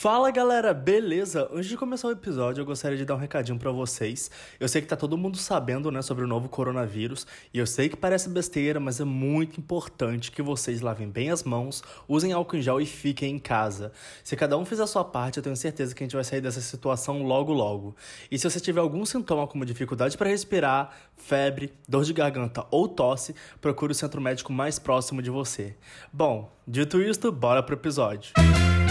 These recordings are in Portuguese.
Fala galera, beleza? Antes de começar o episódio, eu gostaria de dar um recadinho para vocês. Eu sei que tá todo mundo sabendo, né, sobre o novo coronavírus, e eu sei que parece besteira, mas é muito importante que vocês lavem bem as mãos, usem álcool em gel e fiquem em casa. Se cada um fizer a sua parte, eu tenho certeza que a gente vai sair dessa situação logo logo. E se você tiver algum sintoma como dificuldade para respirar, febre, dor de garganta ou tosse, procure o centro médico mais próximo de você. Bom, dito isto, bora pro episódio. Bom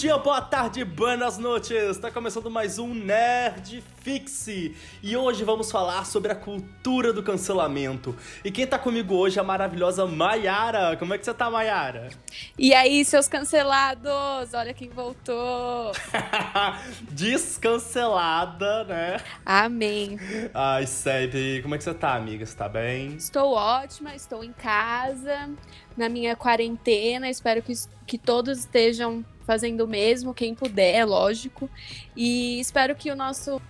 dia, boa tarde, buenas noches! Está começando mais um Nerd Fixe e hoje vamos falar sobre a cultura do cancelamento. E quem tá comigo hoje é a maravilhosa Maiara. Como é que você tá, Maiara? E aí, seus cancelados? Olha quem voltou! Descancelada, né? Amém. Ai, Sebe, como é que você tá, amiga? Você tá bem? Estou ótima, estou em casa, na minha quarentena. Espero que, que todos estejam fazendo o mesmo, quem puder, lógico. E espero que o nosso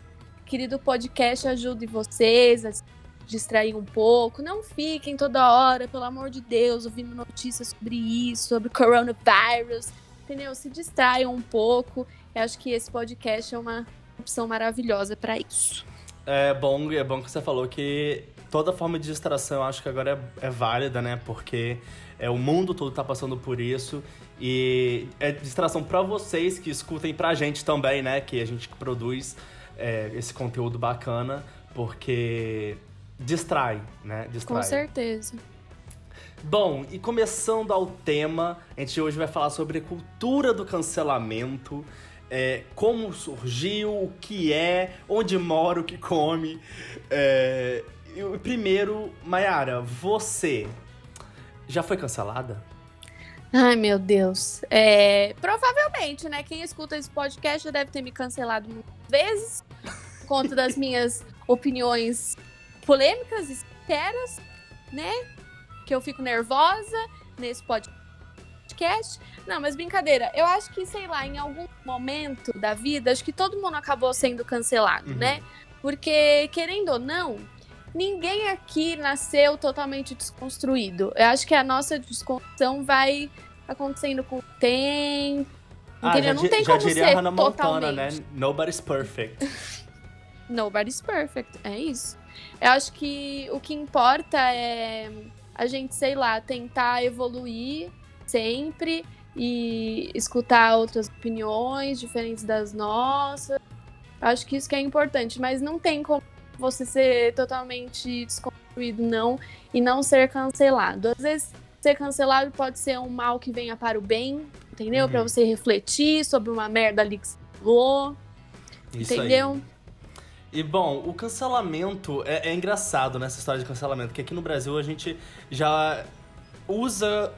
querido podcast ajude vocês a se distrair um pouco. Não fiquem toda hora, pelo amor de Deus, ouvindo notícias sobre isso, sobre coronavírus. Entendeu? Se distraiam um pouco. Eu acho que esse podcast é uma opção maravilhosa para isso. É bom, é bom que você falou que toda forma de distração acho que agora é, é válida, né? Porque é, o mundo todo tá passando por isso. E é distração para vocês que escutem pra gente também, né? Que a gente produz é, esse conteúdo bacana, porque distrai, né? Distrai. Com certeza. Bom, e começando ao tema, a gente hoje vai falar sobre a cultura do cancelamento, é, como surgiu, o que é, onde mora, o que come. É, primeiro, Mayara, você já foi cancelada? Ai, meu Deus. É, provavelmente, né? Quem escuta esse podcast já deve ter me cancelado muitas vezes. Por conta das minhas opiniões polêmicas e sinceras, né? Que eu fico nervosa nesse podcast. Não, mas brincadeira. Eu acho que, sei lá, em algum momento da vida, acho que todo mundo acabou sendo cancelado, uhum. né? Porque, querendo ou não, ninguém aqui nasceu totalmente desconstruído. Eu acho que a nossa desconstrução vai acontecendo com o tempo. Ah, entendeu? Já, Não tem já como diria ser Hannah Montana, né? Nobody's perfect. Nobody's perfect, é isso. Eu acho que o que importa é a gente, sei lá, tentar evoluir sempre e escutar outras opiniões diferentes das nossas. Eu acho que isso que é importante, mas não tem como você ser totalmente desconstruído, não, e não ser cancelado. Às vezes, ser cancelado pode ser um mal que venha para o bem, entendeu? Uhum. Para você refletir sobre uma merda ali que você falou. Isso entendeu? Aí. E bom, o cancelamento é, é engraçado nessa história de cancelamento, porque aqui no Brasil a gente já usa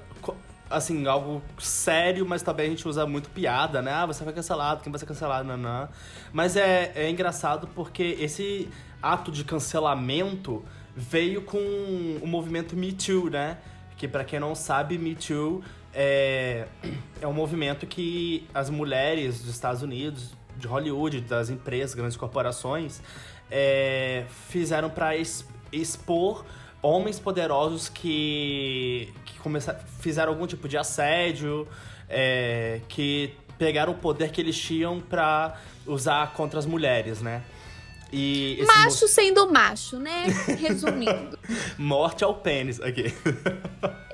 assim, algo sério, mas também a gente usa muito piada, né? Ah, você foi cancelado, quem vai ser cancelado, nanã. Mas é, é engraçado porque esse ato de cancelamento veio com o movimento Me Too, né? Que para quem não sabe, Me Too é, é um movimento que as mulheres dos Estados Unidos, de Hollywood, das empresas, grandes corporações, é, fizeram para expor homens poderosos que, que começaram, fizeram algum tipo de assédio, é, que pegaram o poder que eles tinham para usar contra as mulheres, né? Macho mo... sendo macho, né? Resumindo. Morte ao pênis aqui.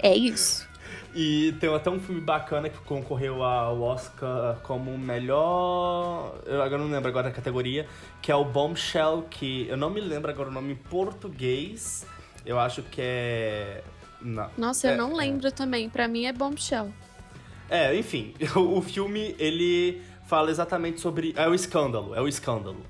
é isso. E tem até um filme bacana que concorreu ao Oscar como melhor. Eu agora não lembro agora a categoria, que é o Bombshell, que eu não me lembro agora o nome em português. Eu acho que é. Não. Nossa, é, eu não lembro é... também. Para mim é Bombshell. É, enfim, o filme ele fala exatamente sobre. É o escândalo, é o escândalo.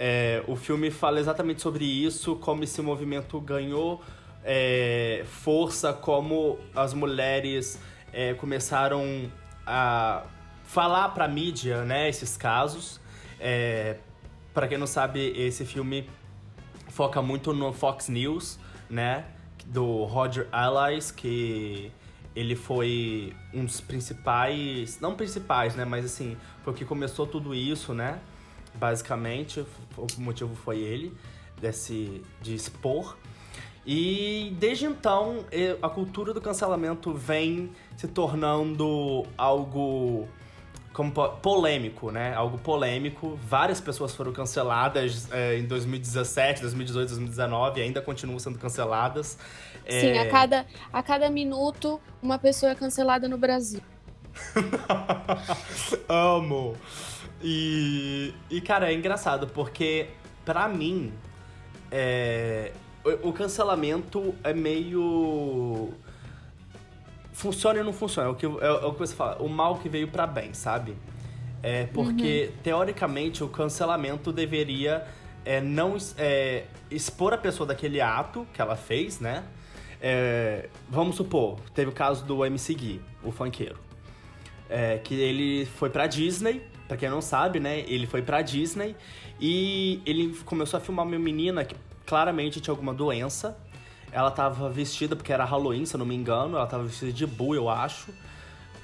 É, o filme fala exatamente sobre isso, como esse movimento ganhou é, força, como as mulheres é, começaram a falar para a mídia, né, esses casos. É, para quem não sabe, esse filme foca muito no Fox News, né, do Roger Allies, que ele foi um dos principais, não principais, né, mas assim, foi o que começou tudo isso, né? Basicamente, o motivo foi ele, desse, de expor. E desde então, a cultura do cancelamento vem se tornando algo como polêmico, né? Algo polêmico. Várias pessoas foram canceladas é, em 2017, 2018, 2019 e ainda continuam sendo canceladas. Sim, é... a, cada, a cada minuto uma pessoa é cancelada no Brasil. Amo! E, e, cara, é engraçado porque, pra mim, é, o, o cancelamento é meio. Funciona e não funciona. É o que, é, é o que você fala. O mal que veio para bem, sabe? É porque, uhum. teoricamente, o cancelamento deveria é, não é, expor a pessoa daquele ato que ela fez, né? É, vamos supor, teve o caso do MC Gui, o funkeiro. É, que ele foi pra Disney, pra quem não sabe, né? Ele foi pra Disney e ele começou a filmar uma menina que claramente tinha alguma doença. Ela tava vestida, porque era Halloween, se eu não me engano, ela tava vestida de Boo, eu acho.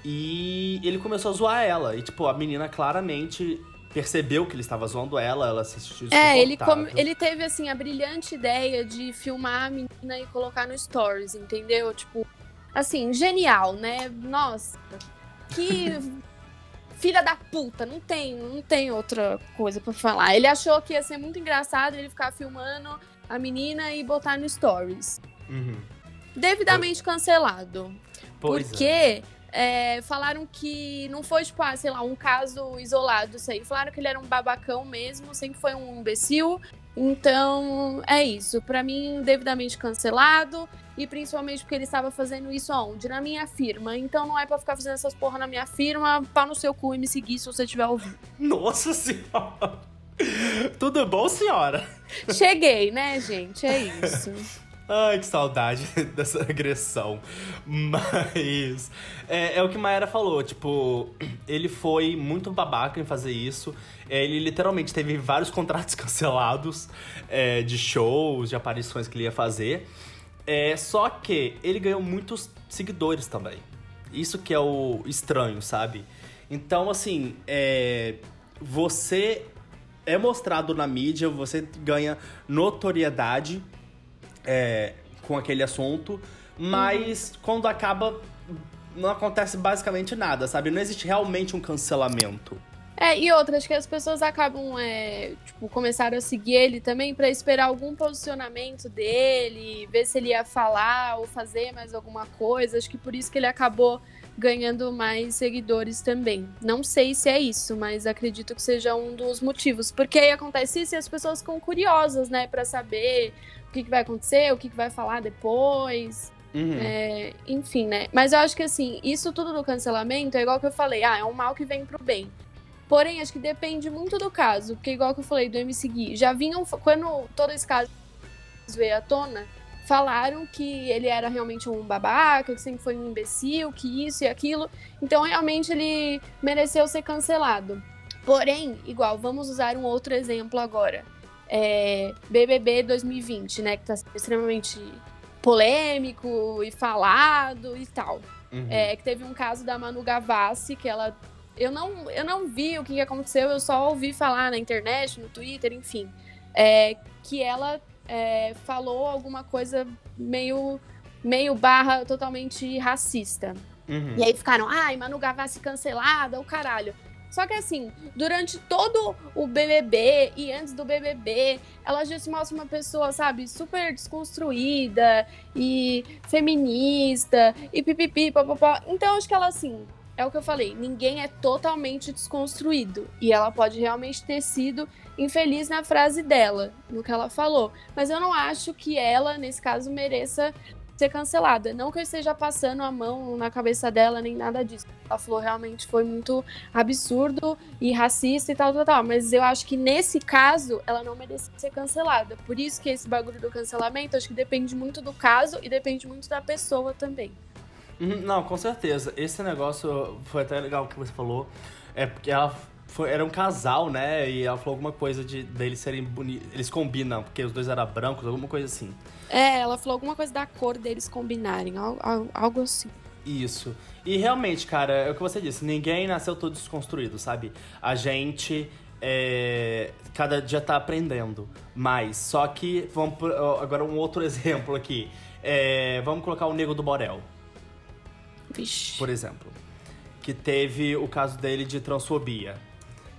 E ele começou a zoar ela. E, tipo, a menina claramente percebeu que ele estava zoando ela, ela se sentiu É, ele, ele teve, assim, a brilhante ideia de filmar a menina e colocar no stories, entendeu? Tipo, assim, genial, né? Nossa, que filha da puta, não tem, não tem outra coisa para falar. Ele achou que ia ser muito engraçado ele ficar filmando a menina e botar no stories. Uhum. Devidamente cancelado. Pois porque é. É, falaram que não foi, tipo, ah, sei lá, um caso isolado isso aí. Falaram que ele era um babacão mesmo, sempre foi um imbecil. Então, é isso. Para mim, devidamente cancelado. E principalmente porque ele estava fazendo isso aonde? Na minha firma. Então não é para ficar fazendo essas porra na minha firma. Pá no seu cu e me seguir se você estiver ouvindo. Nossa senhora! Tudo bom, senhora? Cheguei, né, gente? É isso. Ai, que saudade dessa agressão. Mas é, é, o que Maera falou, tipo, ele foi muito babaca em fazer isso. É, ele literalmente teve vários contratos cancelados é, de shows, de aparições que ele ia fazer. É, só que ele ganhou muitos seguidores também. Isso que é o estranho, sabe? Então, assim, é, você é mostrado na mídia, você ganha notoriedade é, com aquele assunto, mas uhum. quando acaba, não acontece basicamente nada, sabe? Não existe realmente um cancelamento. É, e outras que as pessoas acabam, é, tipo, começaram a seguir ele também para esperar algum posicionamento dele, ver se ele ia falar ou fazer mais alguma coisa. Acho que por isso que ele acabou ganhando mais seguidores também. Não sei se é isso, mas acredito que seja um dos motivos. Porque aí acontece isso e as pessoas ficam curiosas, né, para saber que, que vai acontecer, o que, que vai falar depois. Uhum. É, enfim, né? Mas eu acho que assim, isso tudo do cancelamento é igual que eu falei, ah, é um mal que vem pro bem. Porém, acho que depende muito do caso, porque igual que eu falei do MC Gui, já vinham, quando todo esse caso veio à tona, falaram que ele era realmente um babaca, que sempre foi um imbecil, que isso e aquilo. Então, realmente, ele mereceu ser cancelado. Porém, igual, vamos usar um outro exemplo agora é, BBB 2020, né? Que tá extremamente polêmico e falado e tal. Uhum. É, que teve um caso da Manu Gavassi, que ela. Eu não, eu não vi o que aconteceu, eu só ouvi falar na internet, no Twitter, enfim. É, que ela é, falou alguma coisa meio, meio barra totalmente racista. Uhum. E aí ficaram, ai, Manu Gavassi cancelada, o caralho. Só que assim, durante todo o BBB e antes do BBB, ela já se mostra uma pessoa, sabe, super desconstruída e feminista e pipipi, papapá. Então acho que ela assim, é o que eu falei, ninguém é totalmente desconstruído. E ela pode realmente ter sido infeliz na frase dela, no que ela falou. Mas eu não acho que ela, nesse caso, mereça ser cancelada. Não que eu esteja passando a mão na cabeça dela, nem nada disso. Ela falou realmente foi muito absurdo e racista e tal, tal, tal. Mas eu acho que nesse caso, ela não merece ser cancelada. Por isso que esse bagulho do cancelamento, acho que depende muito do caso e depende muito da pessoa também. Uhum, não, com certeza. Esse negócio foi até legal que você falou. É porque ela foi, era um casal, né? E ela falou alguma coisa de deles serem bonitos. Eles combinam, porque os dois eram brancos, alguma coisa assim. É, ela falou alguma coisa da cor deles combinarem, algo, algo assim. Isso. E realmente, cara, é o que você disse, ninguém nasceu todo desconstruído, sabe? A gente é, cada dia tá aprendendo mais. Só que, vamos agora um outro exemplo aqui. É, vamos colocar o Nego do Borel, Vixe. por exemplo. Que teve o caso dele de transfobia.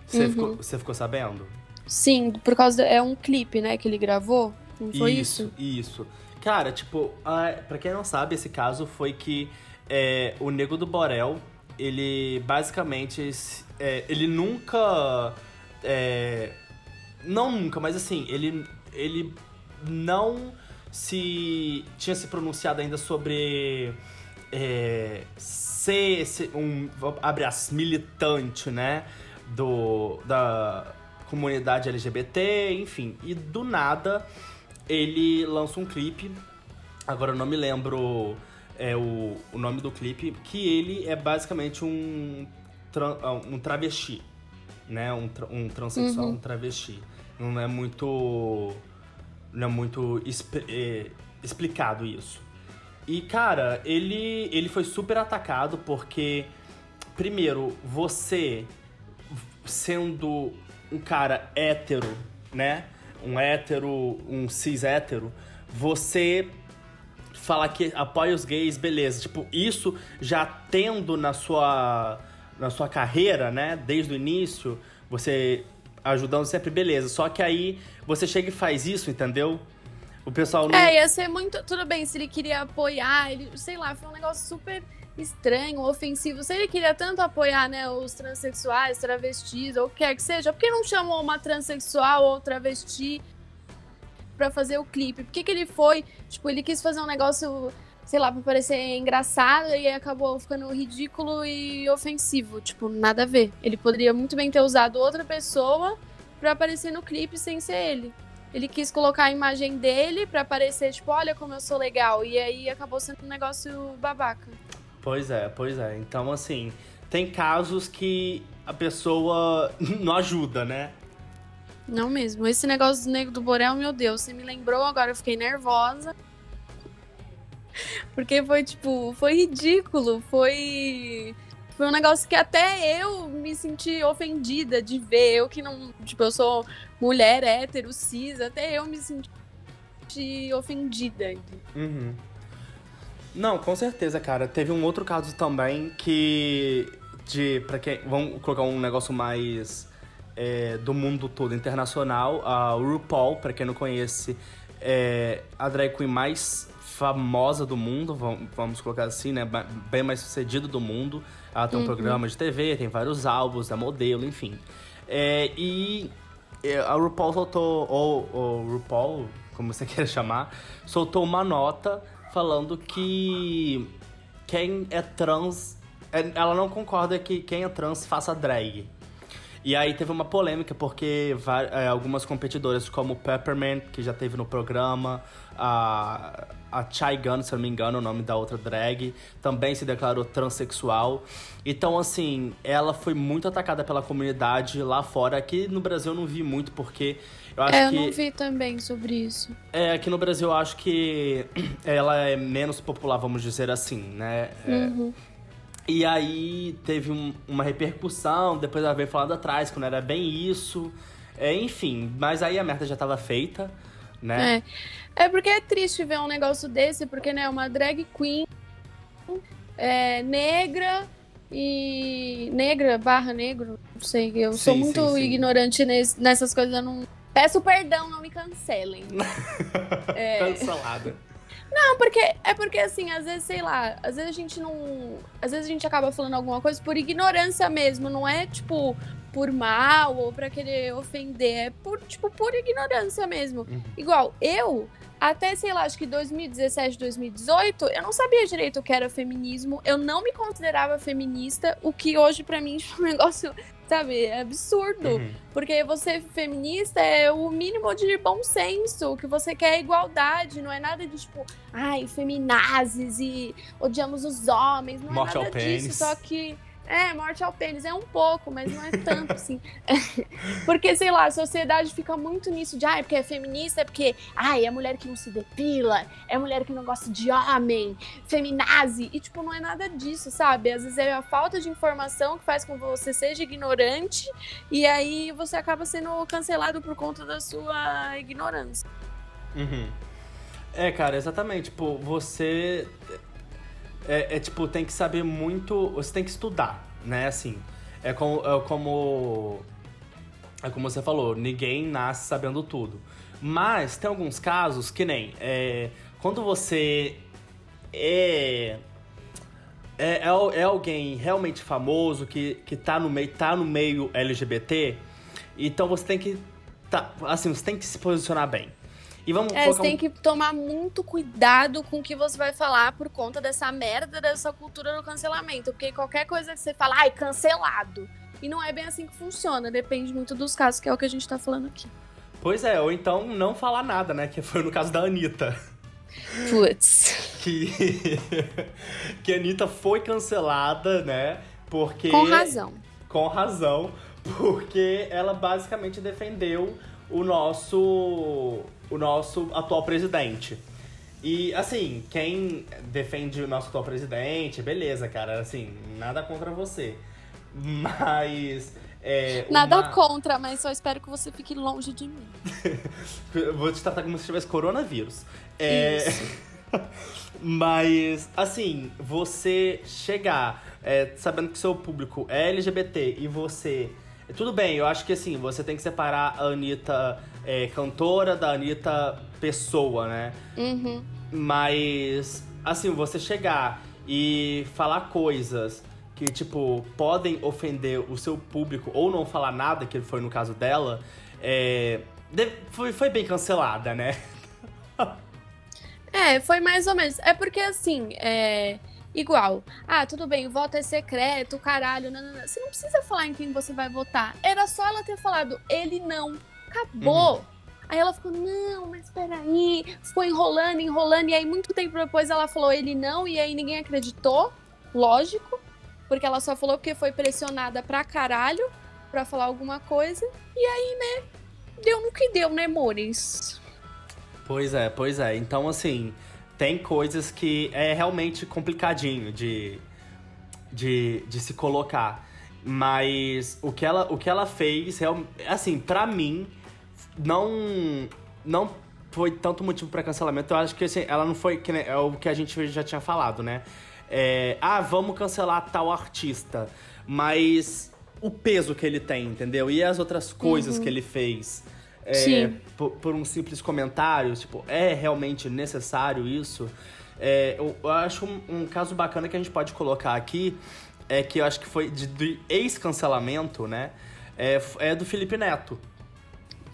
Você, Uhum. ficou, ficou sabendo? Sim, por causa. do- é um clipe, né, que ele gravou. Não foi isso? Isso. Cara, tipo, ah, pra quem não sabe, esse caso foi que é, o Nego do Borel, ele basicamente. é, ele nunca. é, não nunca, mas assim, ele, ele não se. tinha se pronunciado ainda sobre. Ser esse- um. abre as militante, né? Do. da comunidade LGBT, enfim. E do nada ele lança um clipe. Agora eu não me lembro é, o, o nome do clipe, que ele é basicamente um, ah, um travesti, né? Um, tra- um transexual, Uhum. um travesti. Não é muito. Não é muito é, explicado isso. E, cara, ele, ele foi super atacado porque, primeiro, você sendo um cara hétero, né? Um hétero, um cis hétero, você falar que apoia os gays, beleza. Tipo, isso já tendo na sua, na sua carreira, né? Desde o início, você ajudando sempre, beleza. Só que aí você chega e faz isso, entendeu? O pessoal não. É, ia ser muito. Tudo bem, se ele queria apoiar, ele, sei lá, foi um negócio super estranho, ofensivo. Se ele queria tanto apoiar, né, os transexuais, travestis, ou o que quer que seja, por que não chamou uma transexual ou travesti pra fazer o clipe? Por que, que ele foi? Tipo, ele quis fazer um negócio, sei lá, pra parecer engraçado e acabou ficando ridículo e ofensivo. Tipo, nada a ver. Ele poderia muito bem ter usado outra pessoa pra aparecer no clipe sem ser ele. Ele quis colocar a imagem dele pra parecer, tipo, olha como eu sou legal. E aí acabou sendo um negócio babaca. Pois é, pois é. Então, assim, tem casos que a pessoa não ajuda, né? Não mesmo. Esse negócio do Nego do Borel, meu Deus, você me lembrou agora, eu fiquei nervosa. Porque foi, tipo, foi ridículo. Foi. Foi um negócio que até eu me senti ofendida de ver. Eu que não. Tipo, eu sou mulher hétero, cis, até eu me senti ofendida. Uhum. Não, com certeza, cara. Teve um outro caso também que. De. Pra quem. Vamos colocar um negócio mais. é, do mundo todo, internacional. A RuPaul, pra quem não conhece, é a drag queen mais famosa do mundo, vam- vamos colocar assim, né? Bem mais sucedida do mundo. Ela tem um Uhum. programa de TV, tem vários álbuns, é modelo, enfim. É, e é, a RuPaul soltou, ou o RuPaul, como você queira chamar, soltou uma nota falando que quem é trans. é- Ela não concorda que quem é trans faça drag. E aí teve uma polêmica, porque é, algumas competidoras, como Peppermint, que já teve no programa, a, a Chai Gun, se eu não me engano, o nome da outra drag, também se declarou transexual. Então, assim, ela foi muito atacada pela comunidade lá fora. Aqui no Brasil eu não vi muito, porque eu acho É, eu que. não vi também sobre isso. É, aqui no Brasil eu acho que ela é menos popular, vamos dizer assim, né? É, Uhum. E aí teve um- uma repercussão, depois ela veio falando atrás, que não era bem isso. É, enfim, mas aí a merda já tava feita, né? É. É porque é triste ver um negócio desse, porque, né, uma drag queen é, negra e. negra barra negro, não sei. Eu sou Sim, muito sim, sim. ignorante nes- nessas coisas, eu não. Peço perdão, não me cancelem. É. Cancelada. Não, porque é porque assim, às vezes, sei lá, às vezes a gente não. Às vezes a gente acaba falando alguma coisa por ignorância mesmo, não é tipo por mal ou pra querer ofender, é por, tipo, por ignorância mesmo. Uhum. Igual, eu, até, sei lá, acho que 2017, 2018, eu não sabia direito o que era feminismo, eu não me considerava feminista, o que hoje pra mim é um negócio, sabe, é absurdo. Uhum. Porque você feminista é o mínimo de bom senso. O que você quer é igualdade, não é nada de tipo, ai, feminazes e odiamos os homens. Não Morte é nada disso. Só que. É, morte ao pênis é um pouco, mas não é tanto, assim. porque, sei lá, a sociedade fica muito nisso de, ah, é porque é feminista, é porque, ah, é mulher que não se depila, é mulher que não gosta de homem, feminazi. E, tipo, não é nada disso, sabe? Às vezes é a falta de informação que faz com que você seja ignorante e aí você acaba sendo cancelado por conta da sua ignorância. Uhum. É, cara, exatamente. Tipo, você é, é, tipo, tem que saber muito. Você tem que estudar, né? Assim. É como, é como. É como você falou, ninguém nasce sabendo tudo. Mas tem alguns casos que nem. É, quando você é, é, é, é, alguém realmente famoso que, que tá, no meio, tá no meio LGBT, então você tem que. Tá, assim, você tem que se posicionar bem. E vamos é, você tem que tomar muito cuidado com o que você vai falar por conta dessa merda dessa cultura do cancelamento. Porque qualquer coisa que você fala, ai, cancelado. E não é bem assim que funciona, depende muito dos casos, que é o que a gente tá falando aqui. Pois é, ou então não falar nada, né? Que foi no caso da Anitta. Putz. Que, que a Anitta foi cancelada, né? Porque. Com razão. Com razão, porque ela basicamente defendeu o nosso o nosso atual presidente. E, assim, quem defende o nosso atual presidente, beleza, cara, assim, nada contra você. Mas. É, nada uma... contra, mas só espero que você fique longe de mim. Vou te tratar como se tivesse coronavírus. É... mas, assim, você chegar é, sabendo que seu público é LGBT e você tudo bem, eu acho que assim, você tem que separar a Anitta é, cantora da Anitta pessoa, né? Uhum. Mas, assim, você chegar e falar coisas que, tipo, podem ofender o seu público ou não falar nada, que foi no caso dela, é, foi, foi bem cancelada, né? é, foi mais ou menos. É porque, assim, é igual. Ah, tudo bem, o voto é secreto, caralho. Não, não, não. Você não precisa falar em quem você vai votar. Era só ela ter falado, ele não. Acabou. Uhum. Aí ela ficou, não, mas peraí. Ficou enrolando, enrolando. E aí, muito tempo depois, ela falou ele não. E aí, ninguém acreditou. Lógico. Porque ela só falou porque foi pressionada pra caralho pra falar alguma coisa. E aí, né? Deu no que deu, né, Mores? Pois é, pois é. Então, assim tem coisas que é realmente complicadinho de, de, de se colocar. Mas o que ela, o que ela fez, assim, para mim, não, não foi tanto motivo para cancelamento. Eu acho que assim, ela não foi. Que, é o que a gente já tinha falado, né? É, ah, vamos cancelar tal artista. Mas o peso que ele tem, entendeu? E as outras coisas uhum. que ele fez é, por, por, um simples comentário, tipo, é realmente necessário isso? É, eu, eu, acho um, um, caso bacana que a gente pode colocar aqui, é que eu acho que foi de, de ex-cancelamento, né? É, é do Felipe Neto.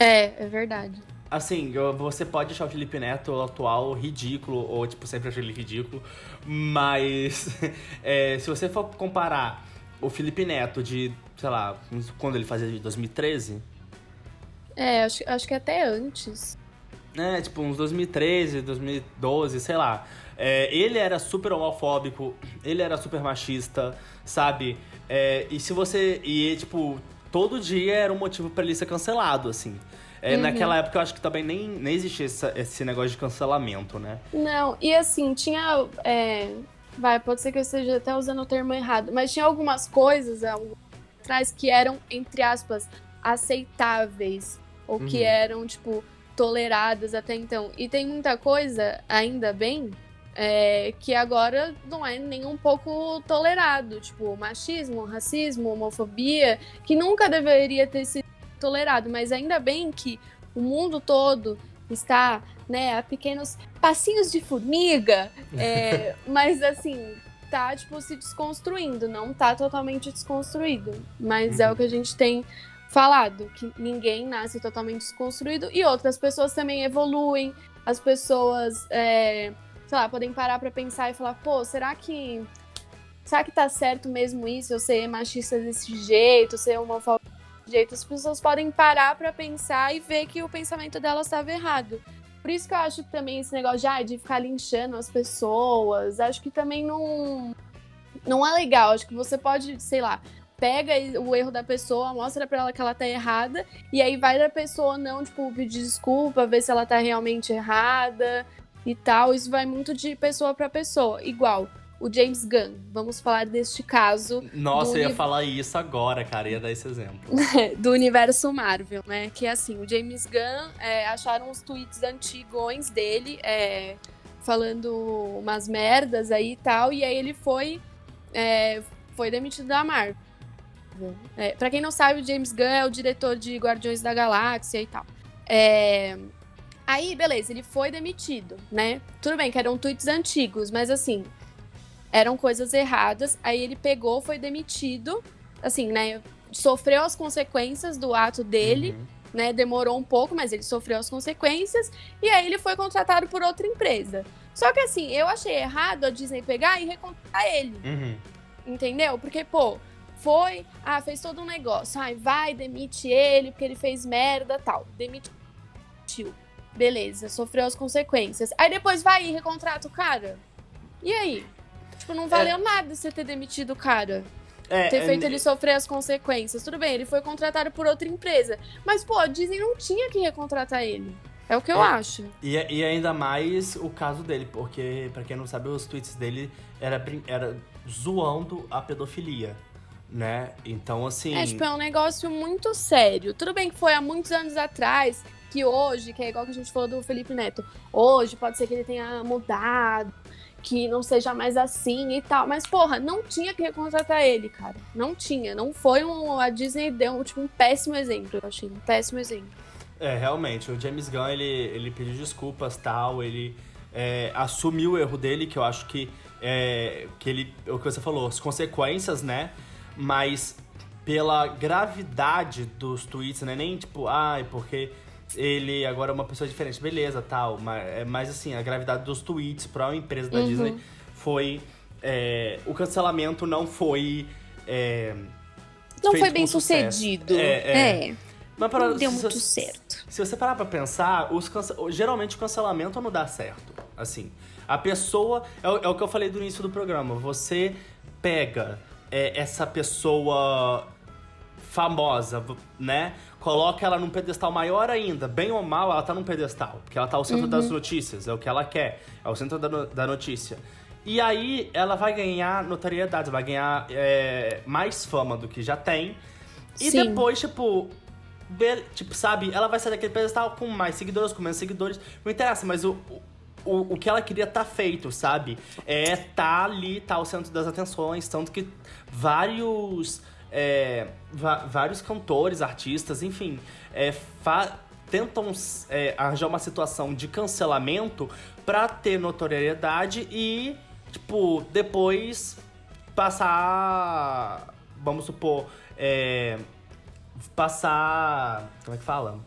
É, é verdade. Assim, você pode achar o Felipe Neto atual ridículo, ou tipo, sempre achei ele ridículo, mas é, se você for comparar o Felipe Neto de, sei lá, quando ele fazia de 2013, é, acho, acho que até antes. É, tipo, uns 2013, 2012, sei lá. É, ele era super homofóbico, ele era super machista, sabe? É, e se você. E, tipo, todo dia era um motivo para ele ser cancelado, assim. É, uhum. Naquela época eu acho que também nem, nem existia esse, esse negócio de cancelamento, né? Não, e assim, tinha. É, vai, pode ser que eu esteja até usando o termo errado, mas tinha algumas coisas atrás que eram, entre aspas, aceitáveis ou uhum. que eram, tipo, toleradas até então. E tem muita coisa, ainda bem, é, que agora não é nem um pouco tolerado, tipo, machismo, racismo, homofobia, que nunca deveria ter sido tolerado, mas ainda bem que o mundo todo está, né, a pequenos passinhos de formiga, é, mas assim, tá, tipo, se desconstruindo, não tá totalmente desconstruído, mas uhum. é o que a gente tem falado, que ninguém nasce totalmente desconstruído e outras pessoas também evoluem, as pessoas, é, sei lá, podem parar para pensar e falar, pô, será que será que tá certo mesmo isso, eu ser machista desse jeito, ser homofóbico desse jeito? As pessoas podem parar para pensar e ver que o pensamento delas estava errado. Por isso que eu acho que também esse negócio de, ah, de ficar linchando as pessoas, acho que também não não é legal. Acho que você pode, sei lá, pega o erro da pessoa, mostra pra ela que ela tá errada, e aí vai da pessoa não, tipo, pedir desculpa, ver se ela tá realmente errada e tal. Isso vai muito de pessoa para pessoa. Igual, o James Gunn. Vamos falar deste caso. Nossa, eu ia falar isso agora, cara, ia dar esse exemplo. do universo Marvel, né? Que é assim, o James Gunn é, acharam os tweets antigões dele, é, falando umas merdas aí e tal, e aí ele foi, é, foi demitido da Marvel. É, pra quem não sabe, o James Gunn é o diretor de Guardiões da Galáxia e tal. É, Aí, beleza, ele foi demitido, né? Tudo bem que eram tweets antigos, mas assim, eram coisas erradas. Aí ele pegou, foi demitido, assim, né? Sofreu as consequências do ato dele, uhum. né? Demorou um pouco, mas ele sofreu as consequências. E aí ele foi contratado por outra empresa. Só que assim, eu achei errado a Disney pegar e recontratar ele. Uhum. Entendeu? Porque, pô, foi, ah, fez todo um negócio. Ai, vai, demite ele, porque ele fez merda tal. Demitiu. Beleza, sofreu as consequências. Aí depois vai e recontrata o cara. E aí? Tipo, não valeu é... nada você ter demitido o cara. É, ter feito é... ele sofrer as consequências. Tudo bem, ele foi contratado por outra empresa. Mas, pô, a Disney não tinha que recontratar ele. É o que eu é, acho. E, e, ainda mais o caso dele, porque, para quem não sabe, os tweets dele era, era zoando a pedofilia, né? Então, assim. É, tipo, é um negócio muito sério. Tudo bem que foi há muitos anos atrás, que hoje, que é igual que a gente falou do Felipe Neto, hoje pode ser que ele tenha mudado, que não seja mais assim e tal. Mas, porra, não tinha que recontratar ele, cara. Não tinha. Não foi um. A Disney deu tipo, um péssimo exemplo, eu achei. Um péssimo exemplo. É, realmente. O James Gunn, ele, ele pediu desculpas tal, ele é, assumiu o erro dele, que eu acho que. É, que ele. O que você falou, as consequências, né? Mas pela gravidade dos tweets, né? Nem tipo, ai, porque ele agora é uma pessoa diferente, beleza, tal. Mas, é mais assim, a gravidade dos tweets para uma empresa da uhum. Disney foi. É, o cancelamento não foi. É, não foi bem sucedido. É. é. é. Mas para, não deu muito se, certo. Se você parar pra pensar, os cance... geralmente o cancelamento não dá certo. Assim, a pessoa. É o, é o que eu falei do início do programa. Você pega é, essa pessoa famosa, né? coloca ela num pedestal maior ainda. Bem ou mal, ela tá num pedestal. Porque ela tá ao centro uhum. das notícias, é o que ela quer. É o centro da, no, da notícia. E aí ela vai ganhar notoriedade, vai ganhar é, mais fama do que já tem. E Sim. depois, tipo, tipo, sabe, ela vai sair daquele pedestal com mais seguidores, com menos seguidores. Não interessa, mas o, o, o que ela queria tá feito, sabe? É tá ali, tá ao centro das atenções. Tanto que vários é, vários cantores, artistas, enfim, é, tentam é, arranjar uma situação de cancelamento para ter notoriedade e, tipo, depois passar. Vamos supor. É, passar. Como é que fala?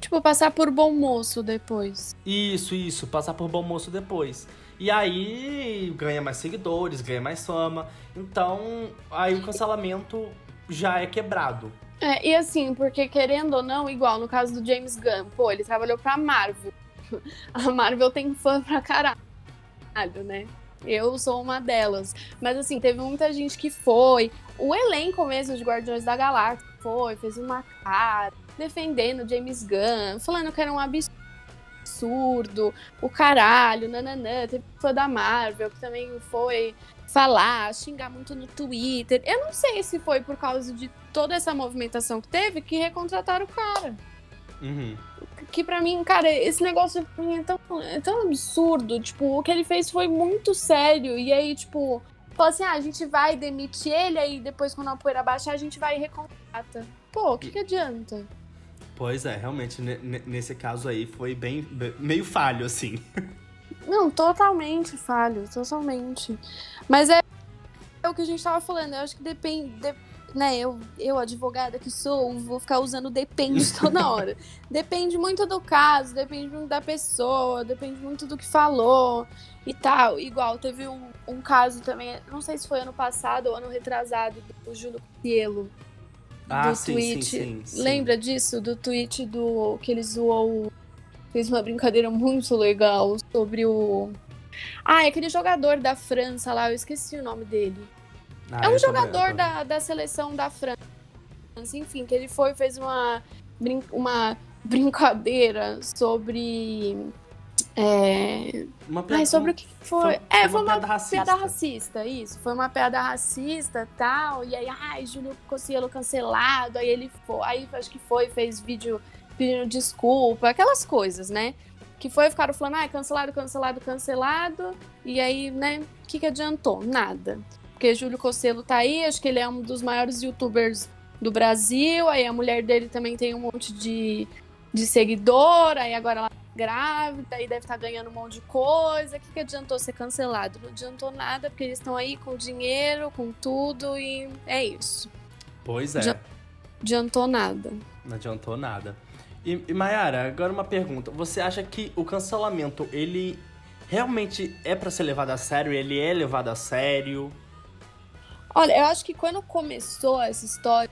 Tipo, passar por bom moço depois. Isso, isso, passar por bom moço depois. E aí ganha mais seguidores, ganha mais fama. Então, aí o cancelamento já é quebrado. É, e assim, porque querendo ou não, igual no caso do James Gunn, pô, ele trabalhou pra Marvel. A Marvel tem fã pra caralho, né? Eu sou uma delas. Mas assim, teve muita gente que foi. O elenco mesmo de Guardiões da Galáxia foi, fez uma cara, defendendo James Gunn, falando que era um absurdo absurdo, o caralho, nananã. Teve fã da Marvel que também foi falar, xingar muito no Twitter. Eu não sei se foi por causa de toda essa movimentação que teve que recontrataram o cara. Uhum. Que pra mim, cara, esse negócio pra mim é tão, é tão absurdo. Tipo, o que ele fez foi muito sério. E aí, tipo, falou assim: ah, a gente vai demitir ele, aí depois, quando a poeira baixar, a gente vai e recontrata. Pô, o que, que adianta? Pois é, realmente, nesse caso aí foi bem. meio falho, assim. Não, totalmente falho, totalmente. Mas é, é o que a gente tava falando, eu acho que depende. De, né, eu, eu, advogada que sou, vou ficar usando depende toda hora. depende muito do caso, depende muito da pessoa, depende muito do que falou e tal. Igual, teve um, um caso também, não sei se foi ano passado ou ano retrasado, do Júlio Cielo ah, do sim, tweet. Sim, sim, Lembra disso? Do tweet do que ele zoou. Fez uma brincadeira muito legal sobre o. Ah, é aquele jogador da França lá, eu esqueci o nome dele. Ah, é um jogador também, da, da seleção da França. Enfim, que ele foi fez uma, brin- uma brincadeira sobre. É... Uma Ai, piada- sobre o que foi? foi- é, foi uma uma piada racista. piada racista, isso. Foi uma piada racista tal. E aí, ai, Júlio Cossielo cancelado. Aí ele foi. Aí acho que foi, fez vídeo pedindo desculpa, aquelas coisas, né? Que foi, ficaram falando, ai, cancelado, cancelado, cancelado. E aí, né, o que, que adiantou? Nada. Porque Júlio Cossielo tá aí, acho que ele é um dos maiores youtubers do Brasil. Aí a mulher dele também tem um monte de, de seguidor. Aí agora ela grávida e deve estar ganhando um monte de coisa. O que, que adiantou ser cancelado? Não adiantou nada, porque eles estão aí com dinheiro, com tudo, e é isso. Pois é, Adiantou nada. não adiantou nada. E, e Mayara, agora uma pergunta. Você acha que o cancelamento, ele realmente é pra ser levado a sério? Ele é levado a sério? Olha, eu acho que quando começou essa história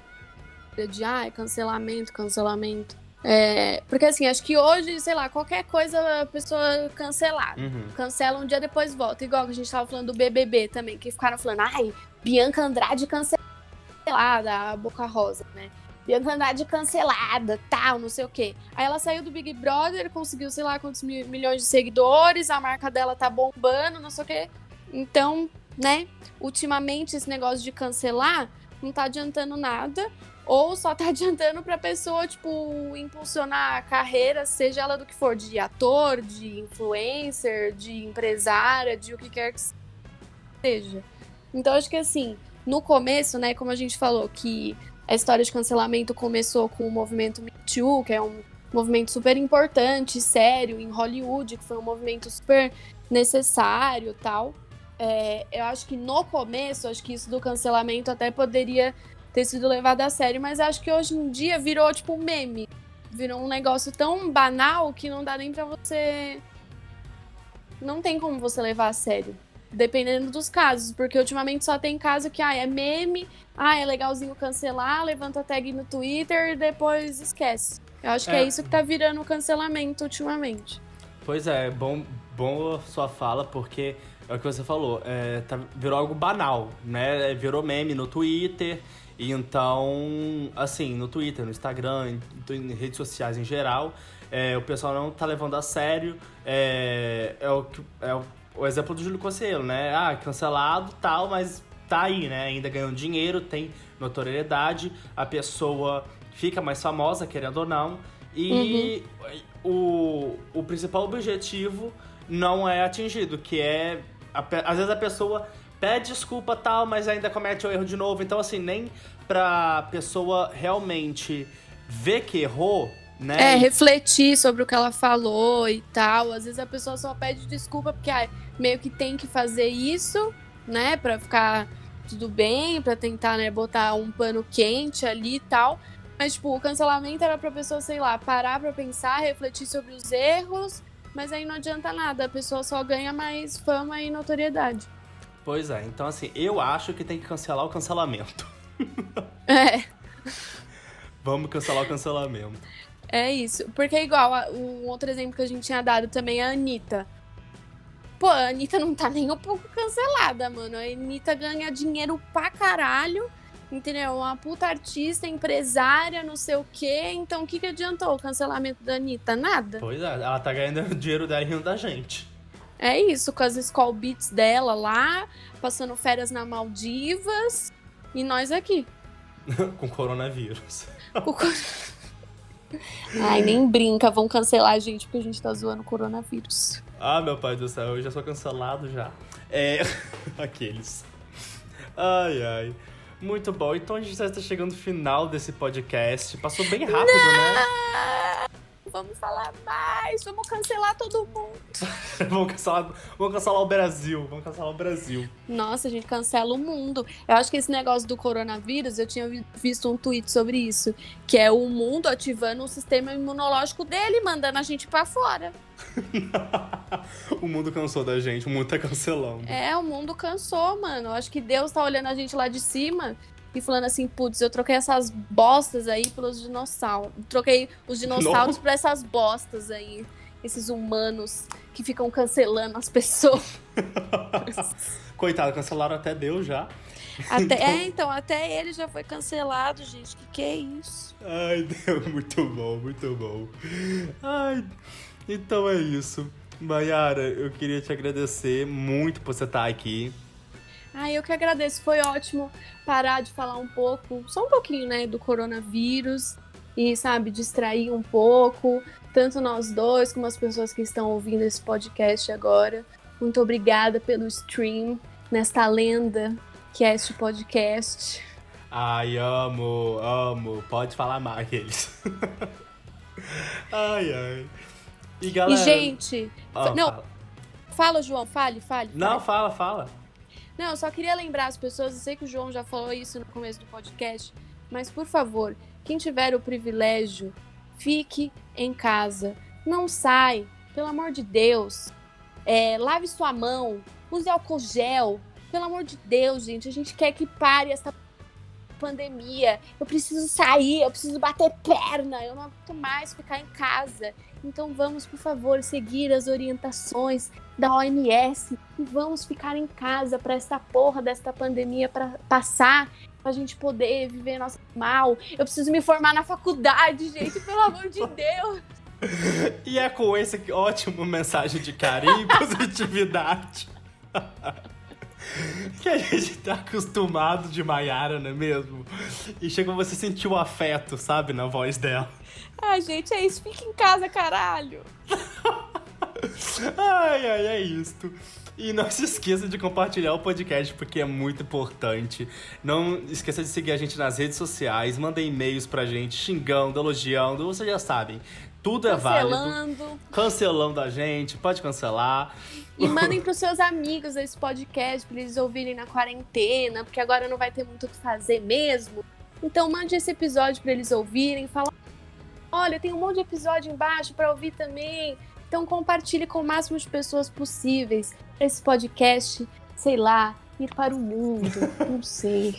de ai, cancelamento, cancelamento. É, porque assim, acho que hoje, sei lá, qualquer coisa a pessoa cancelar. Uhum. Cancela um dia depois volta. Igual que a gente tava falando do BBB também, que ficaram falando, ai, Bianca Andrade cancelada, a Boca Rosa, né? Bianca Andrade cancelada, tal, não sei o quê. Aí ela saiu do Big Brother, conseguiu, sei lá, quantos mi- milhões de seguidores, a marca dela tá bombando, não sei o quê. Então, né, ultimamente esse negócio de cancelar não tá adiantando nada. Ou só tá adiantando pra pessoa, tipo, impulsionar a carreira, seja ela do que for, de ator, de influencer, de empresária, de o que quer que seja. Então, acho que assim, no começo, né, como a gente falou, que a história de cancelamento começou com o movimento Me Too, que é um movimento super importante, sério, em Hollywood, que foi um movimento super necessário tal. É, eu acho que no começo, acho que isso do cancelamento até poderia ter sido levado a sério, mas acho que hoje em dia virou tipo um meme. Virou um negócio tão banal que não dá nem pra você. Não tem como você levar a sério. Dependendo dos casos, porque ultimamente só tem caso que ah, é meme, ah, é legalzinho cancelar, levanta a tag no Twitter e depois esquece. Eu acho que é É. isso que tá virando o cancelamento ultimamente. Pois é, bom, bom a sua fala, porque é o que você falou, é, tá- virou algo banal, né? Virou meme no Twitter, e então, assim, no Twitter, no Instagram, em, em redes sociais em geral, é, o pessoal não tá levando a sério. É, é, o, é o, o exemplo do Júlio Conselho, né? Ah, cancelado tal, mas tá aí, né? Ainda ganhando dinheiro, tem notoriedade, a pessoa fica mais famosa, querendo ou não, e o, o principal objetivo não é atingido, que é. a às vezes a pessoa pede desculpa tal, mas ainda comete o erro de novo. Então, assim, nem pra pessoa realmente ver que errou, né? É, refletir sobre o que ela falou e tal. Às vezes a pessoa só pede desculpa porque ah, meio que tem que fazer isso, né, Pra ficar tudo bem, pra tentar, né, botar um pano quente ali e tal. Mas tipo, o cancelamento era pra pessoa, sei lá, parar pra pensar, refletir sobre os erros, mas aí não adianta nada, a pessoa só ganha mais fama e notoriedade. Pois é, então assim, eu acho que tem que cancelar o cancelamento. É. Vamos cancelar o cancelamento. É isso. Porque é igual, a- um outro exemplo que a gente tinha dado também é a Anitta. Pô, a Anitta não tá nem um pouco cancelada, mano. A Anitta ganha dinheiro pra caralho, entendeu? Uma puta artista, empresária, não sei o quê. Então, o que, que adiantou o cancelamento da Anitta? Nada. Pois é, ela tá ganhando dinheiro dela rindo da gente. É isso, com as Skull Beats dela lá, passando férias na Maldivas. E nós aqui. Com coronavírus. Cor- Ai, nem brinca, vão cancelar a gente porque a gente tá zoando o coronavírus. Ah, meu pai do céu, eu já sou cancelado já. É. Aqueles. Ai, ai. Muito bom. Então a gente já está chegando no final desse podcast. Passou bem rápido, né? Vamos falar mais, vamos cancelar todo mundo. vamos, cancelar, vamos cancelar o Brasil. Vamos cancelar o Brasil. Nossa, a gente cancela o mundo. Eu acho que esse negócio do coronavírus, eu tinha vi- visto um tweet sobre isso, que é o mundo ativando o sistema imunológico dele, mandando a gente pra fora. o mundo cansou da gente, o mundo tá cancelando. É, o mundo cansou, mano. Eu acho que Deus tá olhando a gente lá de cima e falando assim, putz, eu troquei essas bostas aí pelos dinossauros. Troquei os dinossauros Nossa. por essas bostas aí. esses humanos que ficam cancelando as pessoas. Coitado, cancelaram até Deus já. Até, então... É, então, até ele já foi cancelado, gente. Que que é isso? Ai, Deus, muito bom, muito bom. Ai, então é isso. Mayara, eu queria te agradecer muito por você estar aqui. Ah, eu que agradeço. Foi ótimo parar de falar um pouco, só um pouquinho, né, do coronavírus e, sabe, distrair um pouco, tanto nós dois como as pessoas que estão ouvindo esse podcast agora. Muito obrigada pelo stream nesta lenda que é este podcast. Ai, amo, amo. Pode falar mais eles. ai, ai. E galera. E, gente. Oh, não. Fala. fala. João, fale, fale. Não, fale. fala, fala. Não, eu só queria lembrar as pessoas, eu sei que o João já falou isso no começo do podcast, mas por favor, quem tiver o privilégio, fique em casa. Não sai, pelo amor de Deus. É, lave sua mão, use álcool gel. Pelo amor de Deus, gente, a gente quer que pare essa pandemia. Eu preciso sair, eu preciso bater perna, eu não aguento mais ficar em casa. Então vamos, por favor, seguir as orientações da OMS e vamos ficar em casa para esta porra desta pandemia para passar, pra gente poder viver nosso mal. Eu preciso me formar na faculdade, gente, pelo amor de Deus. E é com esse ótimo mensagem de carinho e positividade que a gente tá acostumado de Maiara, não é mesmo? E chega você sentir o afeto, sabe, na voz dela. Ah, gente, é isso. Fica em casa, caralho. ai, ai, é isto. E não se esqueça de compartilhar o podcast, porque é muito importante. Não esqueça de seguir a gente nas redes sociais, mandem e-mails pra gente, xingando, elogiando, vocês já sabem. Tudo é Cancelando. válido. Cancelando a gente, pode cancelar. E mandem pros seus amigos esse podcast pra eles ouvirem na quarentena, porque agora não vai ter muito o que fazer mesmo. Então mande esse episódio para eles ouvirem, fala: "Olha, tem um monte de episódio embaixo para ouvir também". Então compartilhe com o máximo de pessoas possíveis esse podcast, sei lá, ir para o mundo, não sei.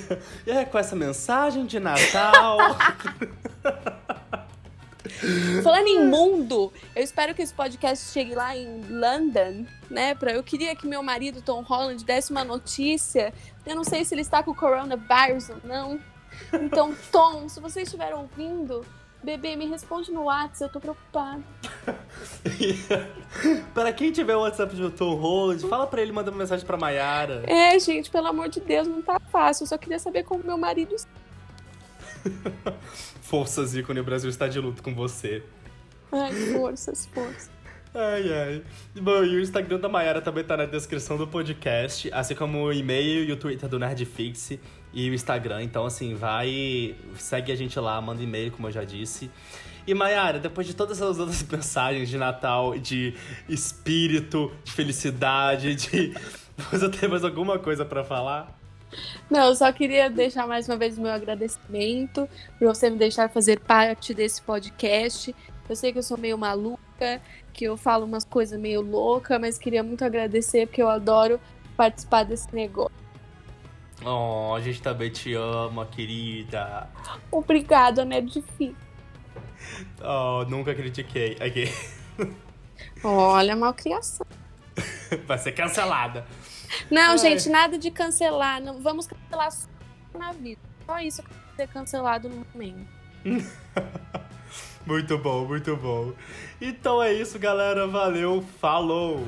e é com essa mensagem de Natal. Falando em mundo, eu espero que esse podcast chegue lá em London, né? Pra, eu queria que meu marido, Tom Holland, desse uma notícia. Eu não sei se ele está com o coronavírus ou não. Então, Tom, se você estiver ouvindo, bebê, me responde no WhatsApp, eu tô preocupado. para quem tiver o WhatsApp do Tom Holland, fala pra ele mandar uma mensagem pra Mayara. É, gente, pelo amor de Deus, não tá fácil. Eu só queria saber como meu marido está. Forças, ícone, o Brasil está de luto com você. Ai, forças, forças. Ai, ai. Bom, e o Instagram da Mayara também tá na descrição do podcast, assim como o e-mail e o Twitter do Nerdfix e o Instagram. Então, assim, vai, segue a gente lá, manda e-mail, como eu já disse. E Mayara, depois de todas essas outras mensagens de Natal, de espírito, de felicidade, de. Você tem mais alguma coisa para falar? Não, eu só queria deixar mais uma vez o meu agradecimento por você me deixar fazer parte desse podcast. Eu sei que eu sou meio maluca, que eu falo umas coisas meio louca, mas queria muito agradecer porque eu adoro participar desse negócio. Oh, a gente também te ama, querida. Obrigada, né? Difícil. Oh, nunca critiquei. Aqui. Olha, malcriação. Vai ser cancelada. Não, Ai. gente, nada de cancelar. Não, vamos cancelar na vida. Só isso que ser cancelado no momento. muito bom, muito bom. Então é isso, galera. Valeu, falou!